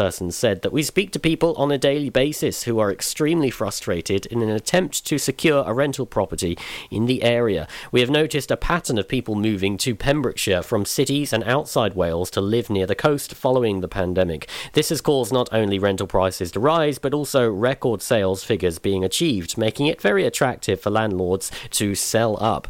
spokesperson said that we speak to people on a daily basis who are extremely frustrated in an attempt to secure a rental property in the area. We have noticed a pattern of people moving to Pembrokeshire from cities and outside Wales to live near the coast following the pandemic. This has caused not only rental prices to rise, but also record sales figures being achieved, making it very attractive for landlords to sell up.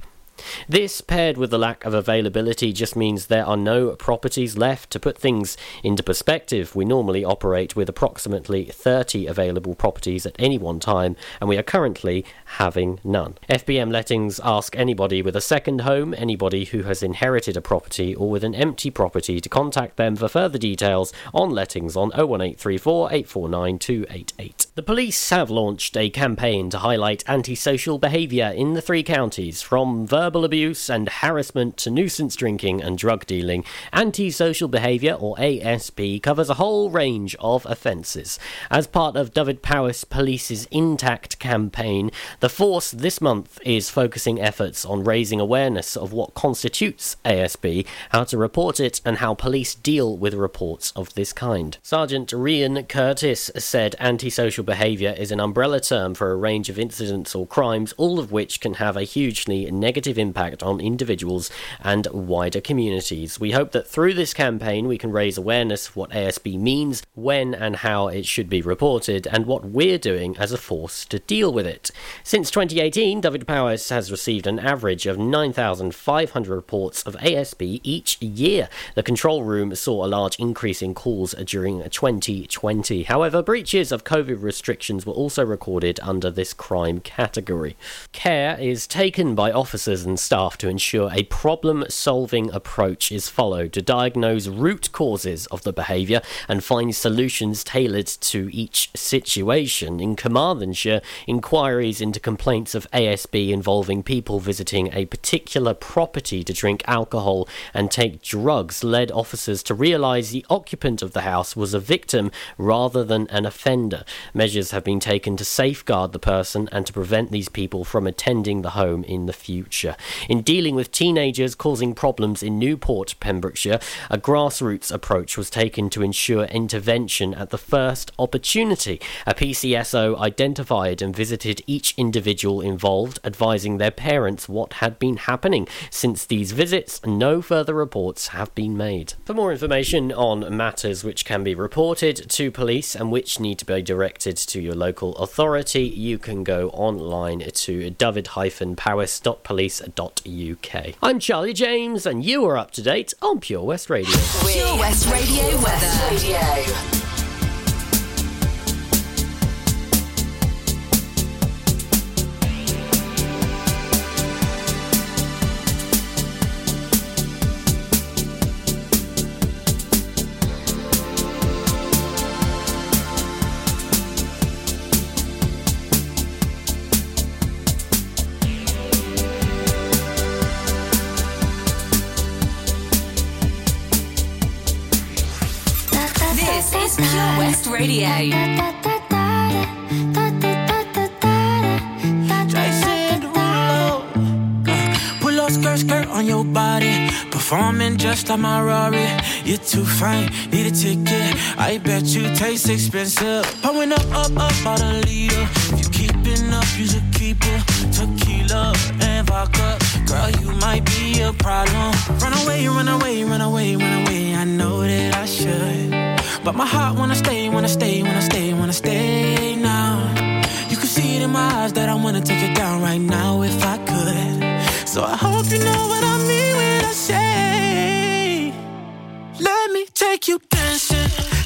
This, paired with the lack of availability, just means there are no properties left. To put things into perspective, we normally operate with approximately 30 available properties at any one time, and we are currently having none. FBM Lettings ask anybody with a second home, anybody who has inherited a property, or with an empty property to contact them for further details on lettings on 01834 849 288. The police have launched a campaign to highlight antisocial behaviour in the three counties, from verbal verbal abuse and harassment to nuisance drinking and drug dealing, antisocial behaviour, or ASB, covers a whole range of offences. As part of Dyfed-Powys Police's Intact campaign, the force this month is focusing efforts on raising awareness of what constitutes ASB, how to report it, and how police deal with reports of this kind. Sergeant Rian Curtis said antisocial behaviour is an umbrella term for a range of incidents or crimes, all of which can have a hugely negative impact on individuals and wider communities. We hope that through this campaign we can raise awareness of what ASB means, when and how it should be reported, and what we're doing as a force to deal with it. Since 2018, Dyfed-Powys has received an average of 9,500 reports of ASB each year. The control room saw a large increase in calls during 2020. However, breaches of COVID restrictions were also recorded under this crime category. Care is taken by officers and staff to ensure a problem solving approach is followed to diagnose root causes of the behaviour and find solutions tailored to each situation. In Carmarthenshire, inquiries into complaints of ASB involving people visiting a particular property to drink alcohol and take drugs led officers to realise the occupant of the house was a victim rather than an offender. Measures have been taken to safeguard the person and to prevent these people from attending the home in the future. In dealing with teenagers causing problems in Newport, Pembrokeshire, a grassroots approach was taken to ensure intervention at the first opportunity. A PCSO identified and visited each individual involved, advising their parents what had been happening. Since these visits, no further reports have been made. For more information on matters which can be reported to police and which need to be directed to your local authority, you can go online to dyfed-powys.police.uk. I'm Charlie James, and you are up to date on Pure West Radio. Pure West Radio weather. Radio. Radio. Skirt, skirt on your body. Performing just like my Rari. You're too fine, need a ticket. I bet you taste expensive. Pouring up, up, up, about a liter. If you keeping up, you should keep it. Tequila and vodka. Girl, you might be a problem. Run away, run away, run away, run away. I know that I should. But my heart wanna stay, wanna stay, wanna stay, wanna stay now. You can see it in my eyes that I wanna take it down right now if I could. So I hope you know what I mean when I say, Let me take you dancing.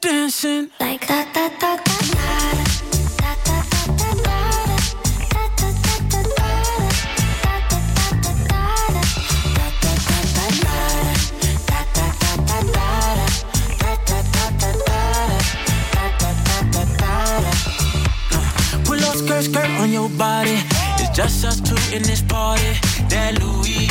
dancing like da da da da da. da, da, da Skirt, skirt on your body. It's just us two in this party. That Louis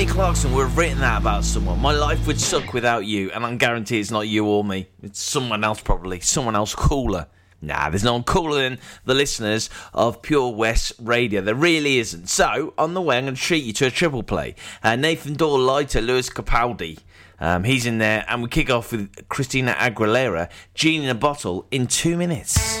Kelly Clarkson would have written that about someone. My life would suck without you, and I guarantee it's not you or me. It's someone else, probably. Someone else cooler. Nah, there's no one cooler than the listeners of Pure West Radio. There really isn't. So, on the way, I'm going to treat you to a triple play. Uh, Nathan Dawe Lighter, Lewis Capaldi. Um, he's in there, and we kick off with Christina Aguilera, Genie in a Bottle, in two minutes.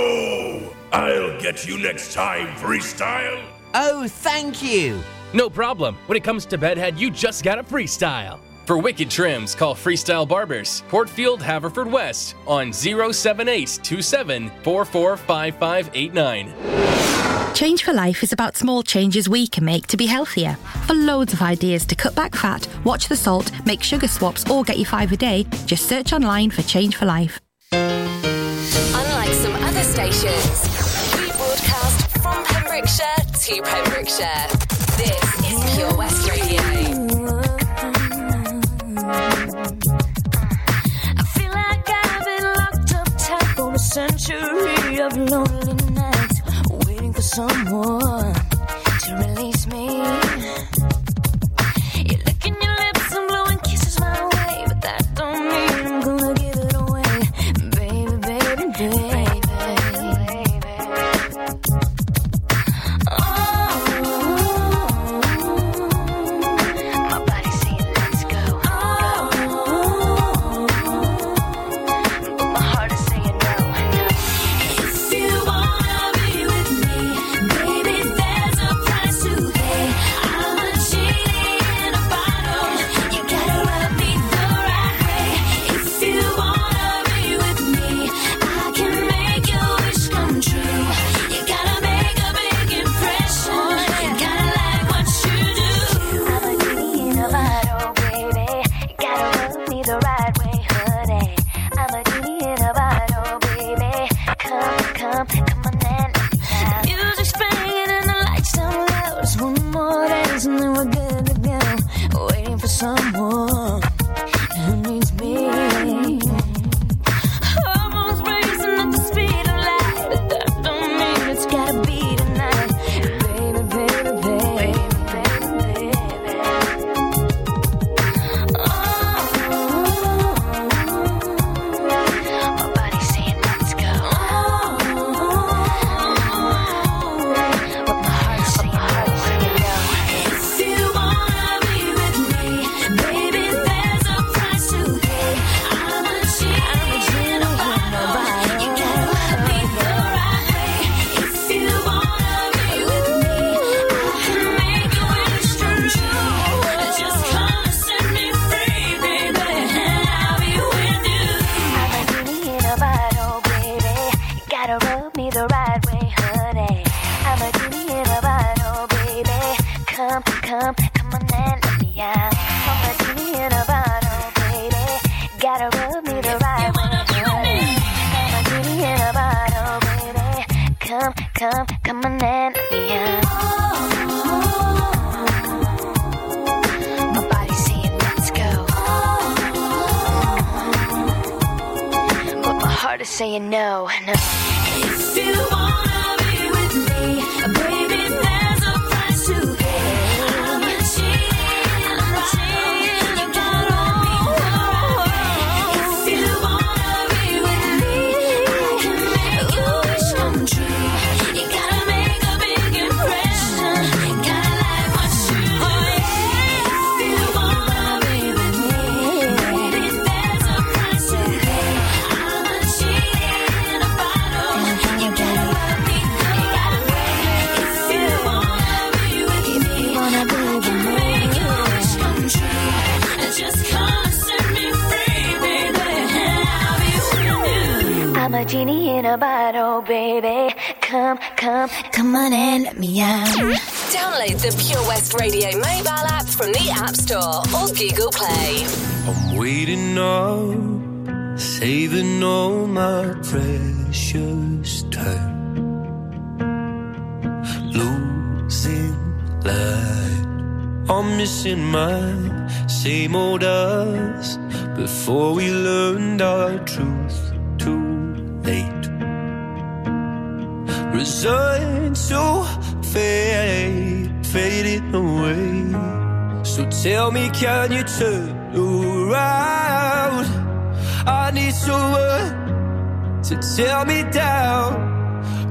I'll get you next time, Freestyle. Oh, thank you! No problem. When it comes to bedhead, you just gotta freestyle. For wicked trims, call Freestyle Barbers, Portfield, Haverfordwest, on 07827 445589. Change for Life is about small changes we can make to be healthier. For loads of ideas to cut back fat, watch the salt, make sugar swaps, or get you five a day, just search online for Change for Life. Unlike some other stations, we broadcast from Pembrokeshire to Pembrokeshire. This is Pure West Radio. I feel like I've been locked up tight for a century of lonely nights, waiting for someone to release me. Come, bottle, baby. Come, come, come on and let me out. Download the Pure West Radio mobile app from the App Store or Google Play. I'm waiting up, saving all my precious time. Losing light, I'm missing my same old us before we learned our truth too late. Resigned to fade, fading away. So tell me, can you turn around? I need someone to tear me down.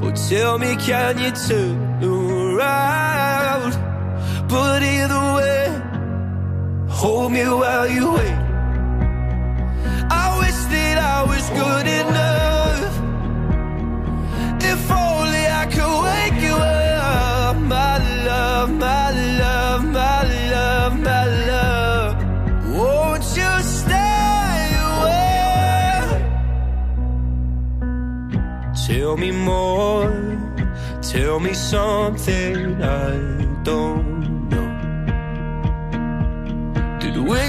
Or tell me, can you turn around? But either way, hold me while you wait. I wish that I was good enough. If I could wake you up, my love, my love, my love, my love. Won't you stay away? Tell me more. Tell me something I don't know. Did we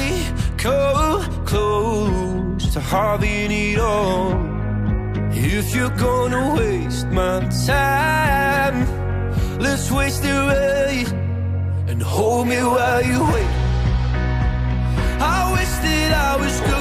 come close to having it all? If you're gonna waste my time, waste it and hold me while you wait. I wish that I was good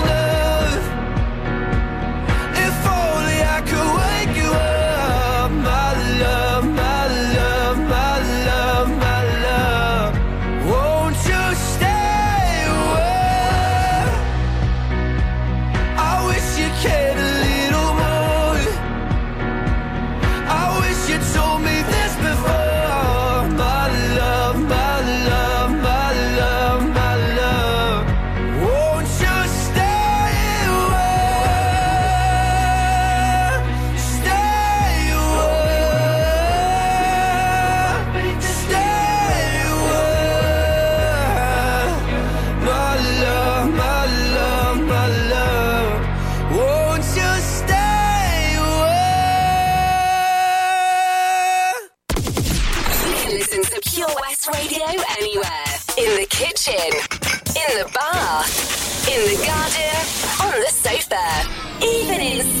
Radio anywhere. In the kitchen, in the bar, in the garden, on the sofa, even in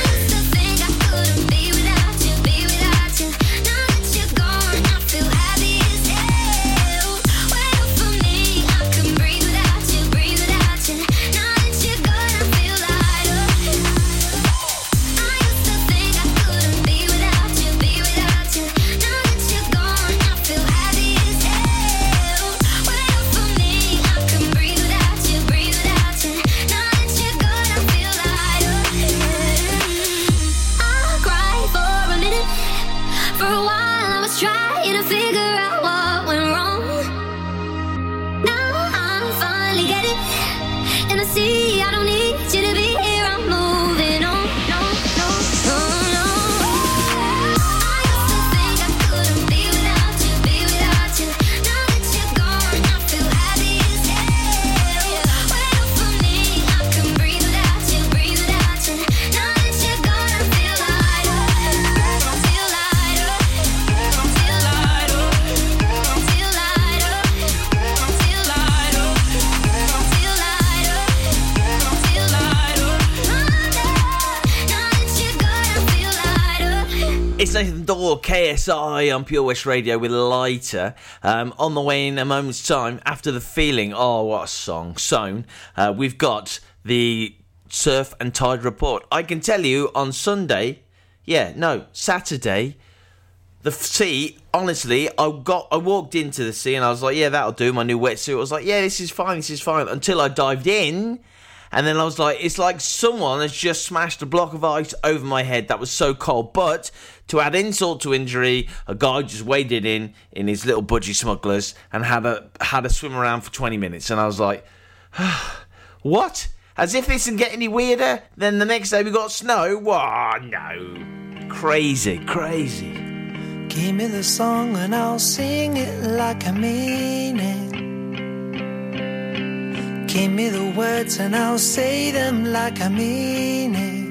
KSI on Pure West Radio with Lighter. Um, on the way in a moment's time, after the feeling, oh, what a song, Sewn, uh, we've got the Surf and Tide Report. I can tell you on Sunday, yeah, no, Saturday, the sea, honestly, I got, I walked into the sea and I was like, yeah, that'll do, my new wetsuit. I was like, yeah, this is fine, this is fine, until I dived in. And then I was like, it's like someone has just smashed a block of ice over my head. That was so cold. But to add insult to injury, a guy just waded in in his little budgie smugglers and had a had a swim around for 20 minutes. And I was like, what? As if this can get any weirder. Then the next day we got snow. Whoa, no. Crazy, crazy. Give me the song and I'll sing it like I mean it. Give me the words and I'll say them like I mean it.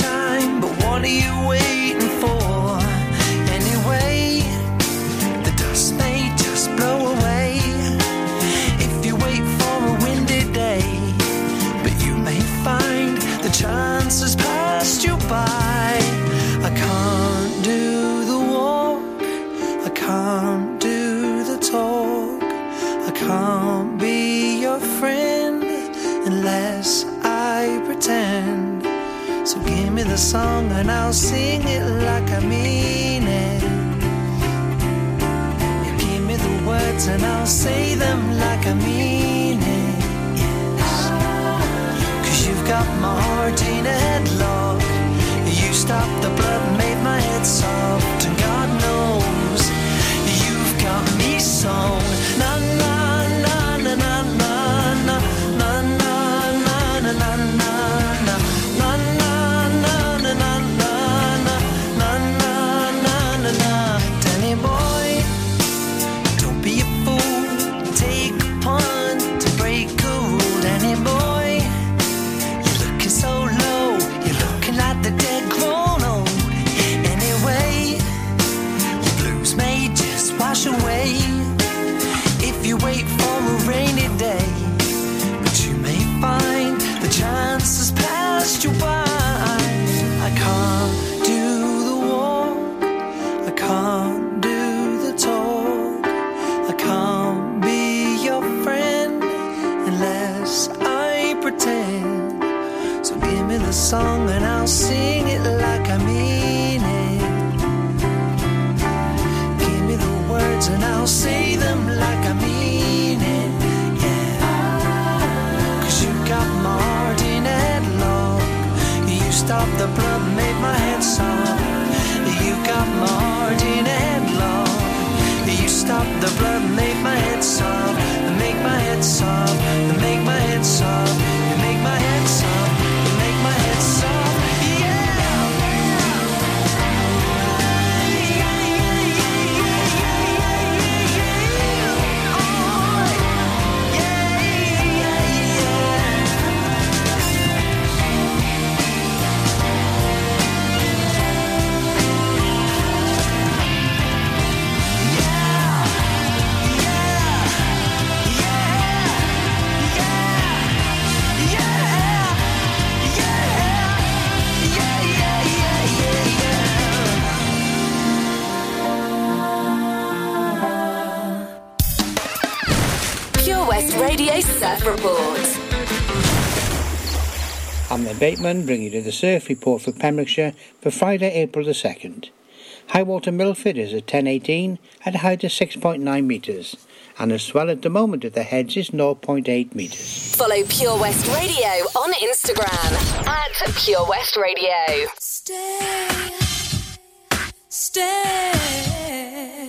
time, but what are you waiting for? Anyway, the dust may just blow away if you wait for a windy day. But you may find the chance has passed you by. Me the song and I'll sing it like I mean it. You give me the words and I'll say them like I mean it. Cause you've got my heart in a headlock. You stopped the blood made my head soft. And God knows you've got me so. Surf Report. I'm Ben Bateman, bringing you the surf report for Pembrokeshire for Friday, April the 2nd. High water Milford is at 10.18 at a height of 6.9 metres, and the swell at the moment at the heads is 0.8 metres. Follow Pure West Radio on Instagram at Pure West Radio. Stay, stay.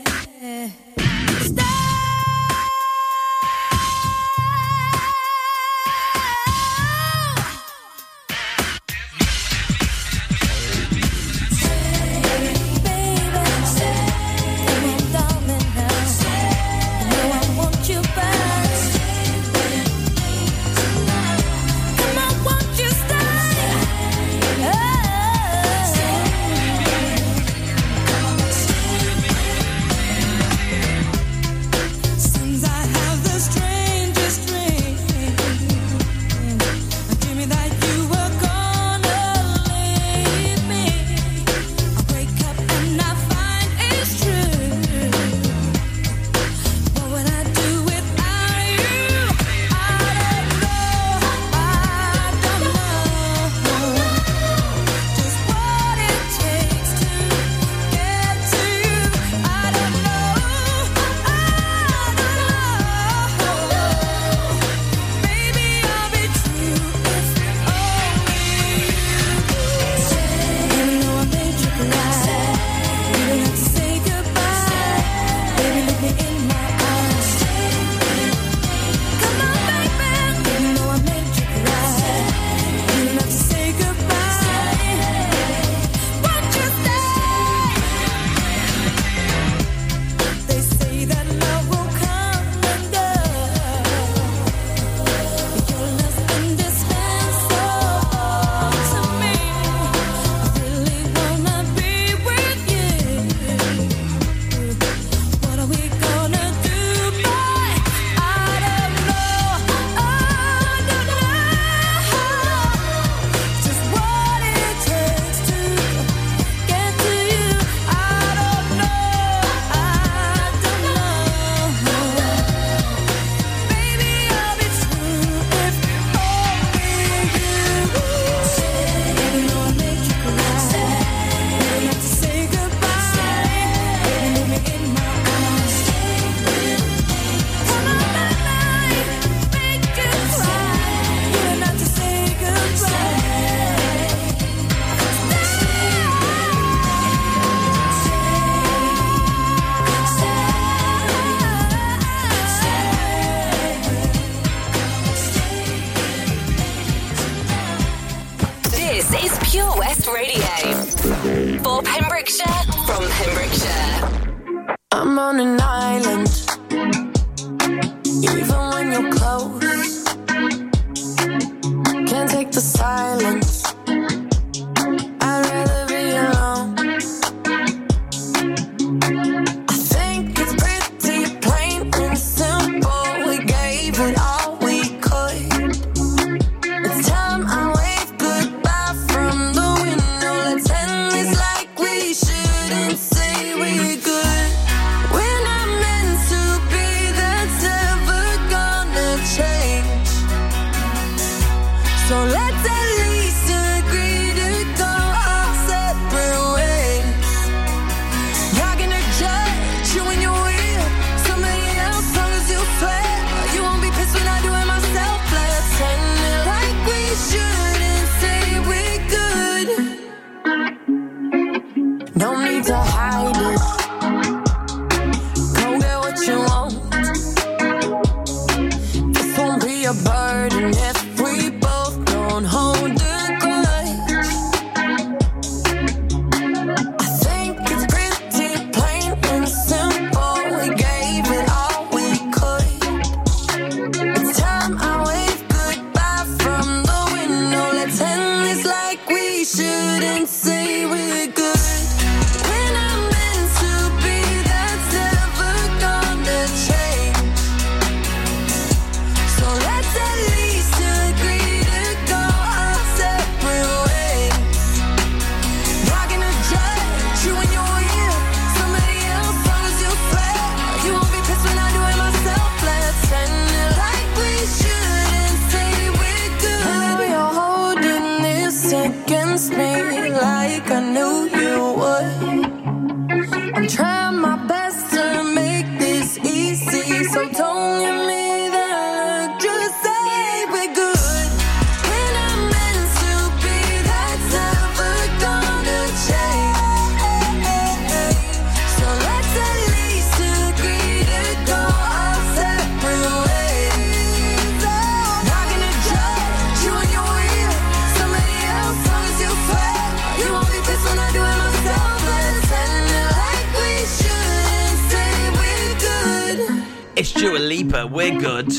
Dua. We're good.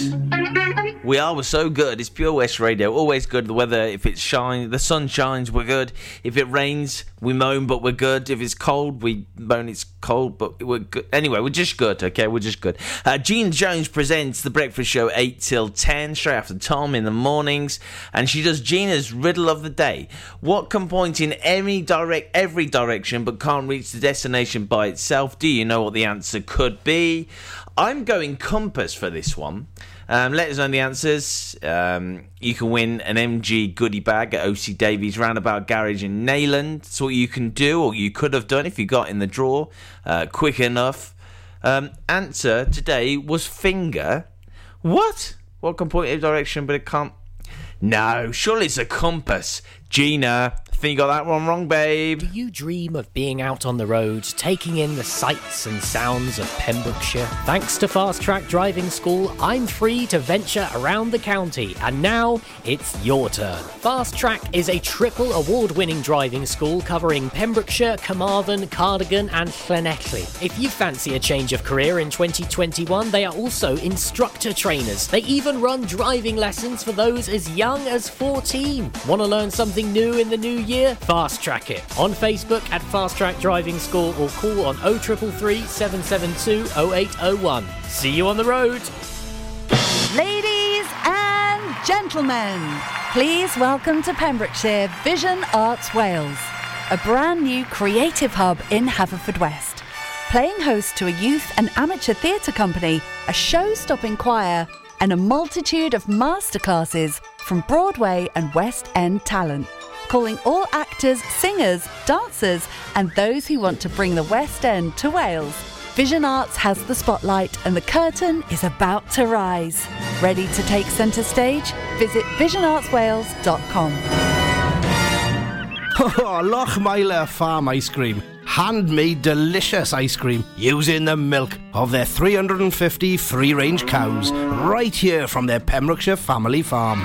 We are. We're so good. It's Pure West Radio. Always good. The weather, if it shines, the sun shines, we're good. If it rains, we moan, but we're good. If it's cold, we moan it's cold, but we're good. Anyway, we're just good. Okay, we're just good. Uh, Gina Jones presents the Breakfast Show eight till ten, straight after Tom in the mornings, and she does Gina's riddle of the day. What can point in any direct, every direction, but can't reach the destination by itself? Do you know what the answer could be? I'm going compass for this one. Um, let us know the answers. Um, you can win an MG goodie bag at OC Davies Roundabout Garage in Neyland. That's what you can do, or you could have done if you got in the draw uh, quick enough. Um, answer today was finger. What? What can point in direction, but it can't? No, surely it's a compass. Gina, think you got that one wrong, babe. Do you dream of being out on the road, taking in the sights and sounds of Pembrokeshire? Thanks to Fast Track Driving School, I'm free to venture around the county, and now it's your turn. Fast Track is a triple award winning driving school covering Pembrokeshire, Carmarthen, Cardigan, and Llanelli. If you fancy a change of career in 2021, they are also instructor trainers. They even run driving lessons for those as young as 14. Want to learn something new in the new year? Fast Track it on Facebook at Fast Track Driving School or call on 0333 772 0801. See you on the road. Ladies and gentlemen, please welcome to Pembrokeshire Vision Arts Wales, a brand new creative hub in Haverfordwest. Playing host to a youth and amateur theatre company, a show stopping choir, and a multitude of masterclasses from Broadway and West End talent. Calling all actors, singers, dancers, and those who want to bring the West End to Wales. Vision Arts has the spotlight and the curtain is about to rise. Ready to take centre stage? Visit visionartswales.com. Oh, Lochmeyler Farm Ice Cream. Handmade delicious ice cream using the milk of their 350 free range cows right here from their Pembrokeshire family farm.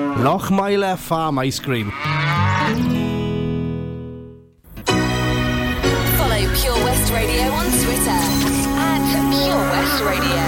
Lochmeyler Farm Ice Cream. Follow Pure West Radio on Twitter at Pure West Radio.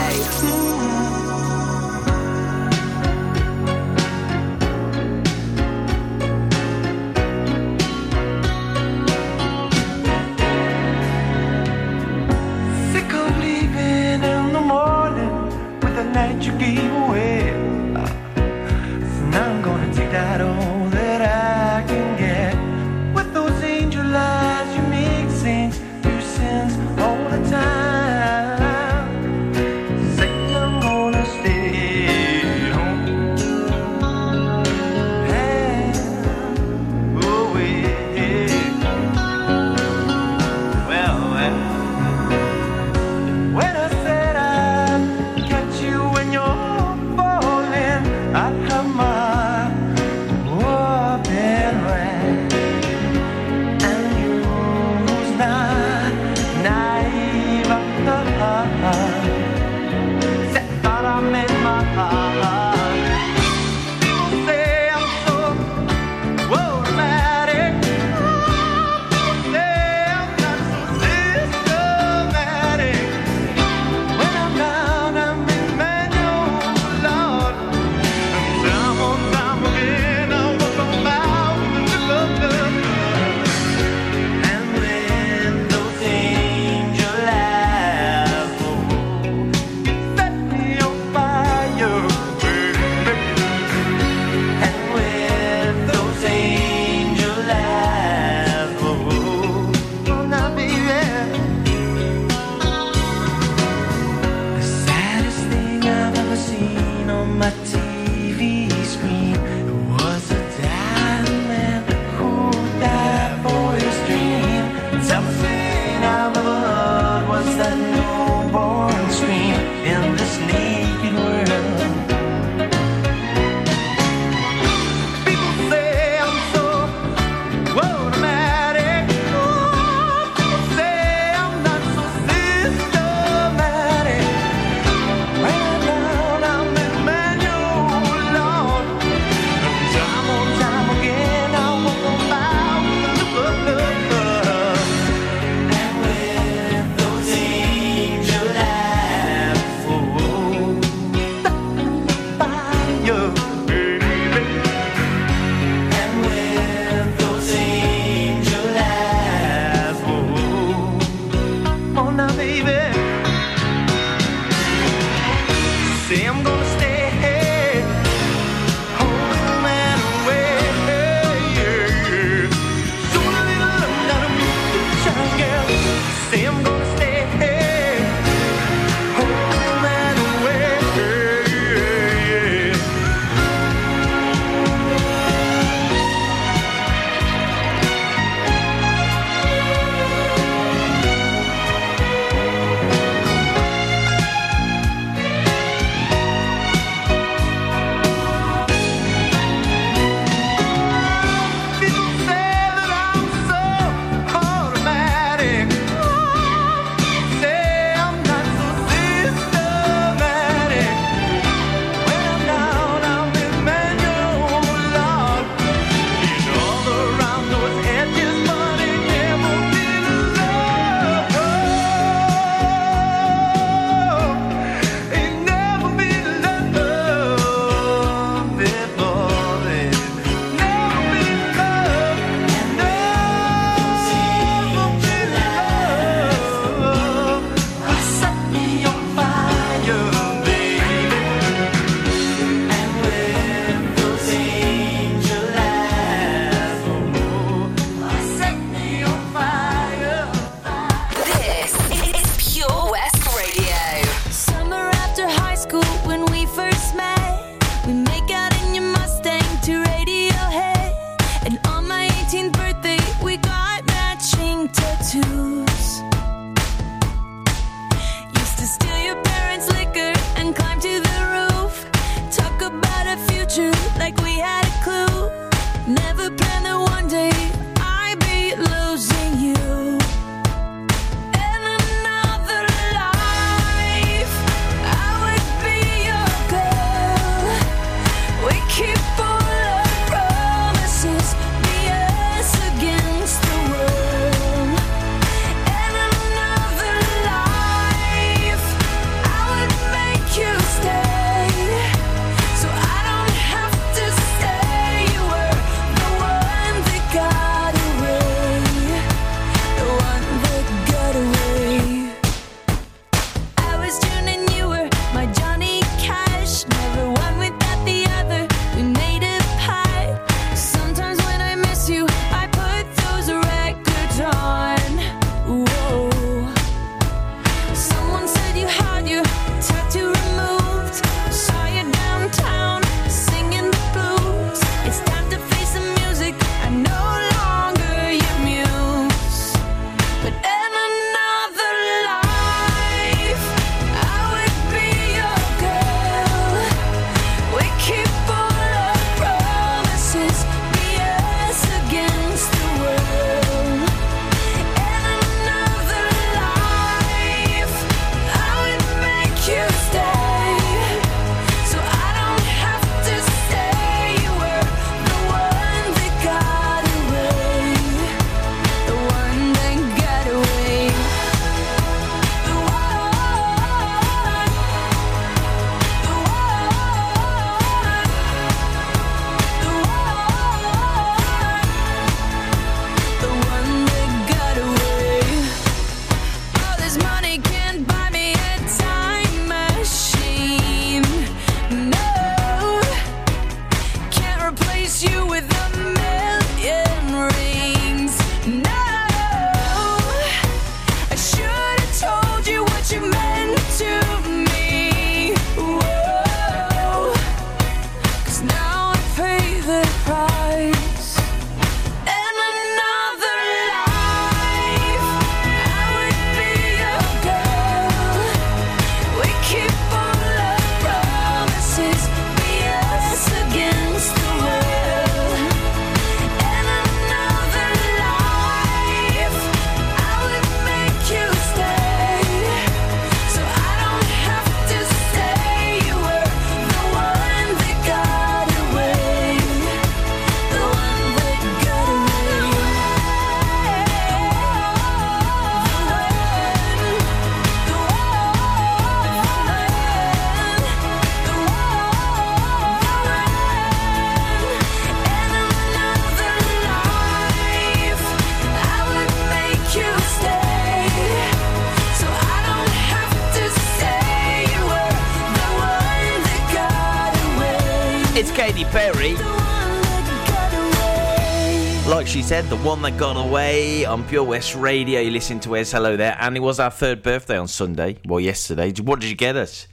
Said, the one that got away on Pure West Radio. You listen to us. Hello there. And it was our third birthday on Sunday. Well, yesterday. What did you get us?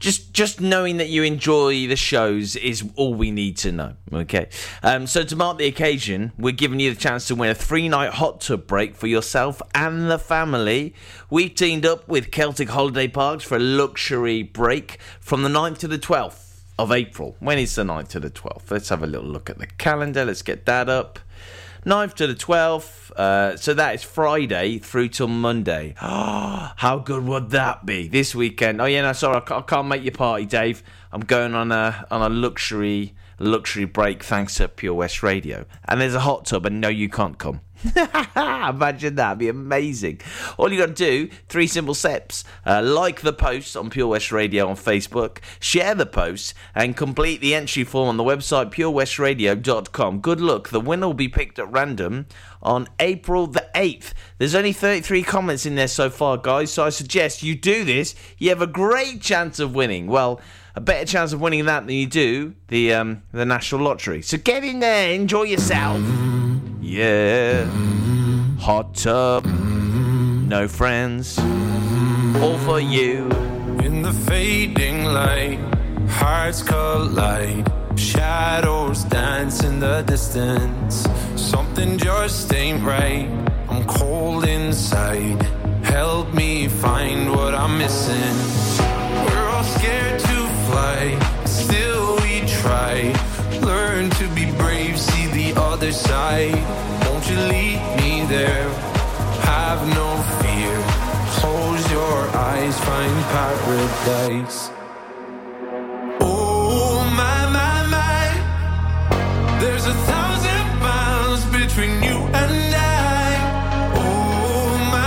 Just, just knowing that you enjoy the shows is all we need to know. Okay. Um, so to mark the occasion, we're giving you the chance to win a three-night hot tub break for yourself and the family. We've teamed up with Celtic Holiday Parks for a luxury break from the 9th to the 12th of April. When is the 9th to the 12th? Let's have a little look at the calendar. Let's get that up. 9th to the 12th. Uh, so that is Friday through till Monday. How good would that be this weekend? Oh yeah, no, sorry, I ca- I can't make your party, Dave. I'm going on a on a luxury luxury break thanks to Pure West Radio. And there's a hot tub, and no, you can't come. Imagine that, It'd be amazing. All you got to do, three simple steps. Uh, like the post on Pure West Radio on Facebook, share the post, and complete the entry form on the website purewestradio.com. Good luck. The winner will be picked at random on April the 8th. There's only 33 comments in there so far, guys, so I suggest you do this. You have a great chance of winning. Well, a better chance of winning that than you do the um, the national lottery. So get in there, enjoy yourself. Yeah, hot tub, no friends, all for you. In the fading light, hearts collide. Shadows dance in the distance. Something just ain't right. I'm cold inside. Help me find what I'm missing. We're all scared to fly, still we try. Learn to be brave, see the other side. Won't you lead me there? Have no fear. Close your eyes, find paradise. Oh my my my, there's a thousand miles between you and I. Oh my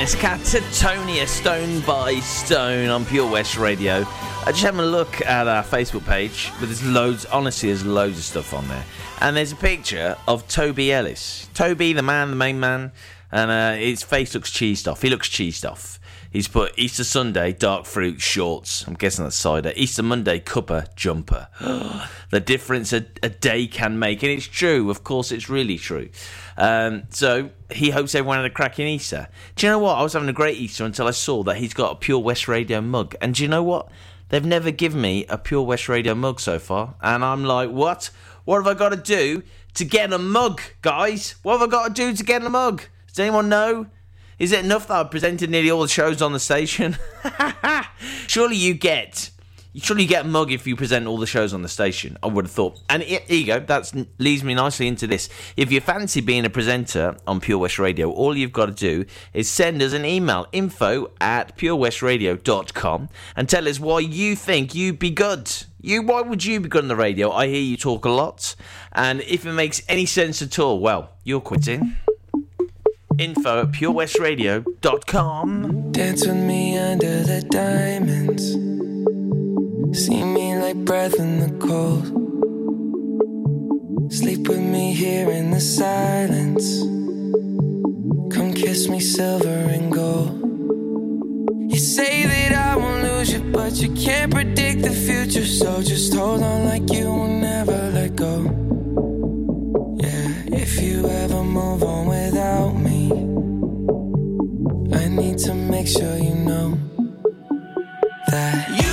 Finest, Catatonia, Stone by Stone on Pure West Radio. I just having a look at our Facebook page, but there's loads, honestly, there's loads of stuff on there. And there's a picture of Toby Ellis. Toby, the man, the main man, and uh, his face looks cheesed off. He looks cheesed off. He's put Easter Sunday dark fruit shorts. I'm guessing that's cider. Easter Monday cuppa jumper. the difference a, a day can make, and it's true. Of course, it's really true. Um, so he hopes everyone had a cracking Easter. Do you know what? I was having a great Easter until I saw that he's got a Pure West Radio mug. And do you know what? They've never given me a Pure West Radio mug so far, and I'm like, what? What have I got to do to get a mug, guys? What have I got to do to get a mug? Does anyone know? Is it enough that I've presented nearly all the shows on the station? surely you get, surely you get a mug if you present all the shows on the station. I would have thought. And here you go. That leads me nicely into this. If you fancy being a presenter on Pure West Radio, all you've got to do is send us an email, info at purewestradio.com, and tell us why you think you'd be good. You, why would you be good on the radio? I hear you talk a lot, and if it makes any sense at all, well, you're quitting info at purewestradio.com. Dance with me under the diamonds. See me like breath in the cold. Sleep with me here in the silence. Come kiss me silver and gold. You say that I won't lose you, but you can't predict the future. So just hold on like you will never let go. Yeah, if you ever move need to make sure you know that you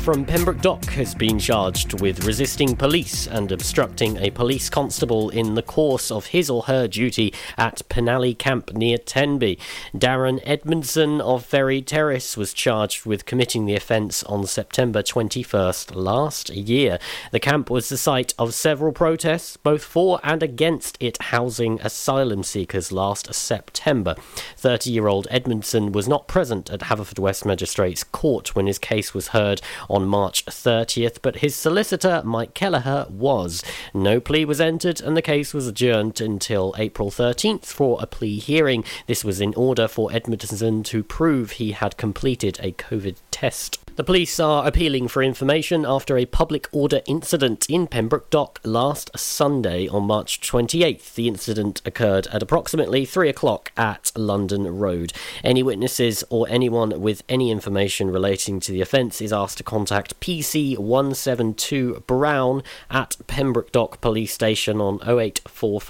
from Pembroke Dock has been charged with resisting police and obstructing a police constable in the course of his or her duty at Penally Camp near Tenby. Darren Edmondson of Ferry Terrace was charged with committing the offence on September 21st last year. The camp was the site of several protests, both for and against it housing asylum seekers last September. 30 year old Edmondson was not present at Haverfordwest Magistrates Court when his case was heard on March 30th, but his solicitor, Mike Kelleher, was. No plea was entered, and the case was adjourned until April 13th for a plea hearing. This was in order for Edmondson to prove he had completed a COVID test. The police are appealing for information after a public order incident in Pembroke Dock last Sunday on March 28th. The incident occurred at approximately 3 o'clock at London Road. Any witnesses or anyone with any information relating to the offence is asked to contact PC 172 Brown at Pembroke Dock Police Station on 0845